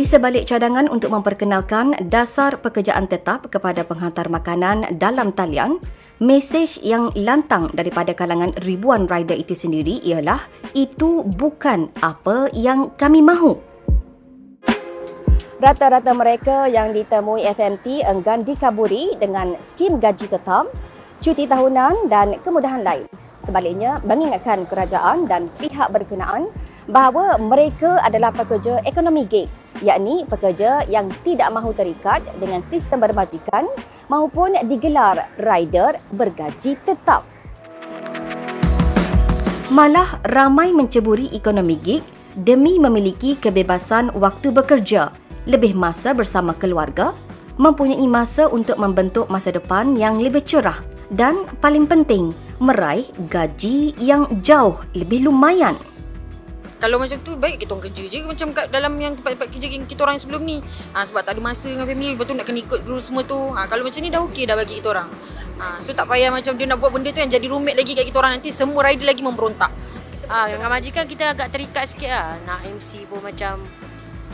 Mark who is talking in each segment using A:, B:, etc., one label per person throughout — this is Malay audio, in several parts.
A: Di sebalik cadangan untuk memperkenalkan dasar pekerjaan tetap kepada penghantar makanan dalam talian, mesej yang lantang daripada kalangan ribuan rider itu sendiri ialah itu bukan apa yang kami mahu. Rata-rata mereka yang ditemui FMT enggan dikaburi dengan skim gaji tetap, cuti tahunan dan kemudahan lain. Sebaliknya, mengingatkan kerajaan dan pihak berkenaan bahawa mereka adalah pekerja ekonomi gig yakni pekerja yang tidak mahu terikat dengan sistem bermajikan maupun digelar rider bergaji tetap. Malah ramai menceburi ekonomi gig demi memiliki kebebasan waktu bekerja, lebih masa bersama keluarga, mempunyai masa untuk membentuk masa depan yang lebih cerah dan paling penting, meraih gaji yang jauh lebih lumayan
B: kalau macam tu baik kita orang kerja je macam kat dalam yang tempat-tempat kerja yang kita orang sebelum ni ha, sebab tak ada masa dengan family lepas tu nak kena ikut dulu semua tu ha, kalau macam ni dah okey dah bagi kita orang ha, so tak payah macam dia nak buat benda tu yang jadi rumit lagi kat kita orang nanti semua rider lagi memberontak
C: ha, dengan majikan kita agak terikat sikit lah. Nak MC pun macam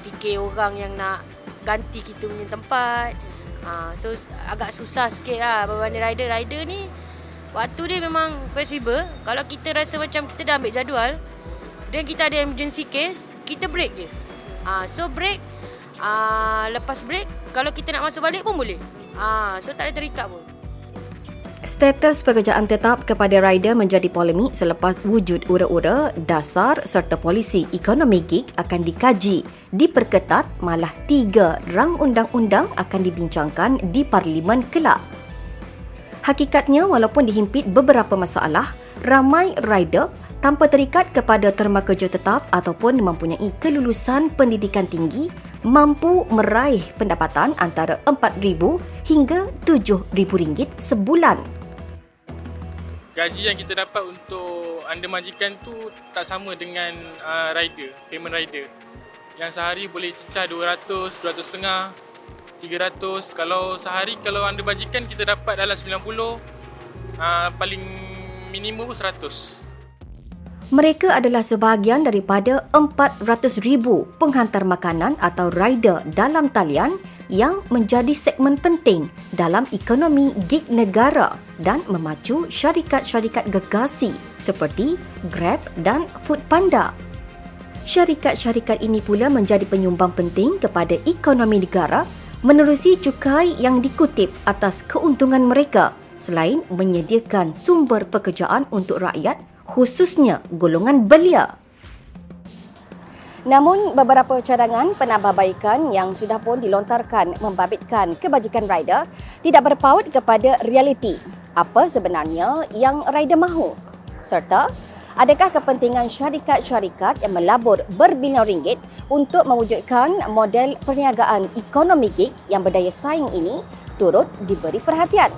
C: fikir orang yang nak ganti kita punya tempat. Ha, so agak susah sikit lah berbanding rider. Rider ni waktu dia memang flexible. Kalau kita rasa macam kita dah ambil jadual, dan kita ada emergency case, kita break je. Uh, so break uh, lepas break kalau kita nak masuk balik pun boleh. Uh, so tak ada terikat pun.
A: Status pekerjaan tetap kepada rider menjadi polemik selepas wujud ura-ura dasar serta polisi ekonomi gig akan dikaji, diperketat malah tiga rang undang-undang akan dibincangkan di Parlimen kelak. Hakikatnya walaupun dihimpit beberapa masalah, ramai rider tanpa terikat kepada terma kerja tetap ataupun mempunyai kelulusan pendidikan tinggi mampu meraih pendapatan antara RM4,000 hingga RM7,000 sebulan.
D: Gaji yang kita dapat untuk anda majikan tu tak sama dengan uh, rider, payment rider. Yang sehari boleh cecah 200, 200 300. Kalau sehari kalau anda majikan kita dapat dalam 90, uh, paling minimum 100.
A: Mereka adalah sebahagian daripada 400,000 penghantar makanan atau rider dalam talian yang menjadi segmen penting dalam ekonomi gig negara dan memacu syarikat-syarikat gergasi seperti Grab dan Foodpanda. Syarikat-syarikat ini pula menjadi penyumbang penting kepada ekonomi negara menerusi cukai yang dikutip atas keuntungan mereka selain menyediakan sumber pekerjaan untuk rakyat khususnya golongan belia. Namun beberapa cadangan penambahbaikan yang sudah pun dilontarkan membabitkan kebajikan rider tidak berpaut kepada realiti apa sebenarnya yang rider mahu serta adakah kepentingan syarikat-syarikat yang melabur berbilion ringgit untuk mewujudkan model perniagaan ekonomi gig yang berdaya saing ini turut diberi perhatian.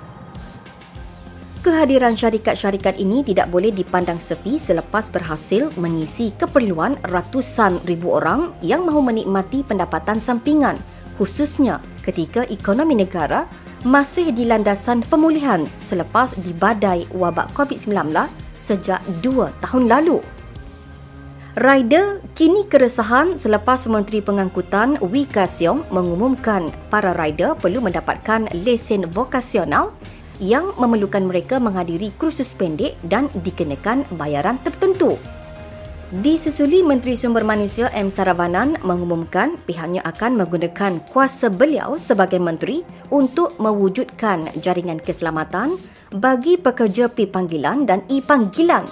A: Kehadiran syarikat-syarikat ini tidak boleh dipandang sepi selepas berhasil mengisi keperluan ratusan ribu orang yang mahu menikmati pendapatan sampingan khususnya ketika ekonomi negara masih di landasan pemulihan selepas dibadai wabak COVID-19 sejak dua tahun lalu. Rider kini keresahan selepas Menteri Pengangkutan Wee Ka Siong mengumumkan para rider perlu mendapatkan lesen vokasional yang memerlukan mereka menghadiri kursus pendek dan dikenakan bayaran tertentu. Disusuli Menteri Sumber Manusia M. Saravanan mengumumkan pihaknya akan menggunakan kuasa beliau sebagai menteri untuk mewujudkan jaringan keselamatan bagi pekerja P panggilan dan I panggilan.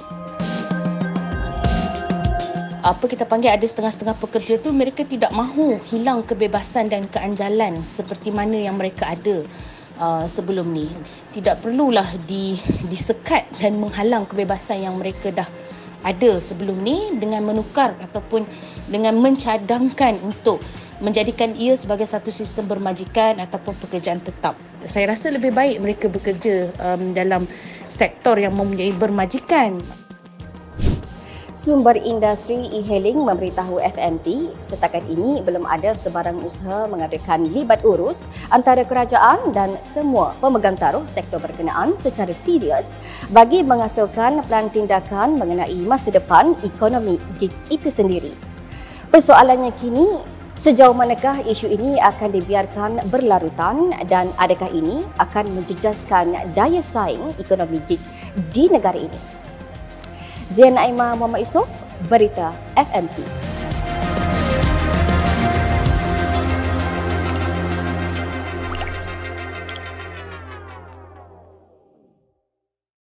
E: Apa kita panggil ada setengah-setengah pekerja tu mereka tidak mahu hilang kebebasan dan keanjalan seperti mana yang mereka ada uh, sebelum ni tidak perlulah di disekat dan menghalang kebebasan yang mereka dah ada sebelum ni dengan menukar ataupun dengan mencadangkan untuk menjadikan ia sebagai satu sistem bermajikan ataupun pekerjaan tetap. Saya rasa lebih baik mereka bekerja um, dalam sektor yang mempunyai bermajikan.
A: Sumber industri e-hailing memberitahu FMT setakat ini belum ada sebarang usaha mengadakan libat urus antara kerajaan dan semua pemegang taruh sektor berkenaan secara serius bagi menghasilkan plan tindakan mengenai masa depan ekonomi gig itu sendiri. Persoalannya kini,
F: Sejauh manakah isu ini akan dibiarkan berlarutan dan adakah ini akan menjejaskan daya saing ekonomi di negara ini? Zian Aima Muhammad Yusof, Berita FMP.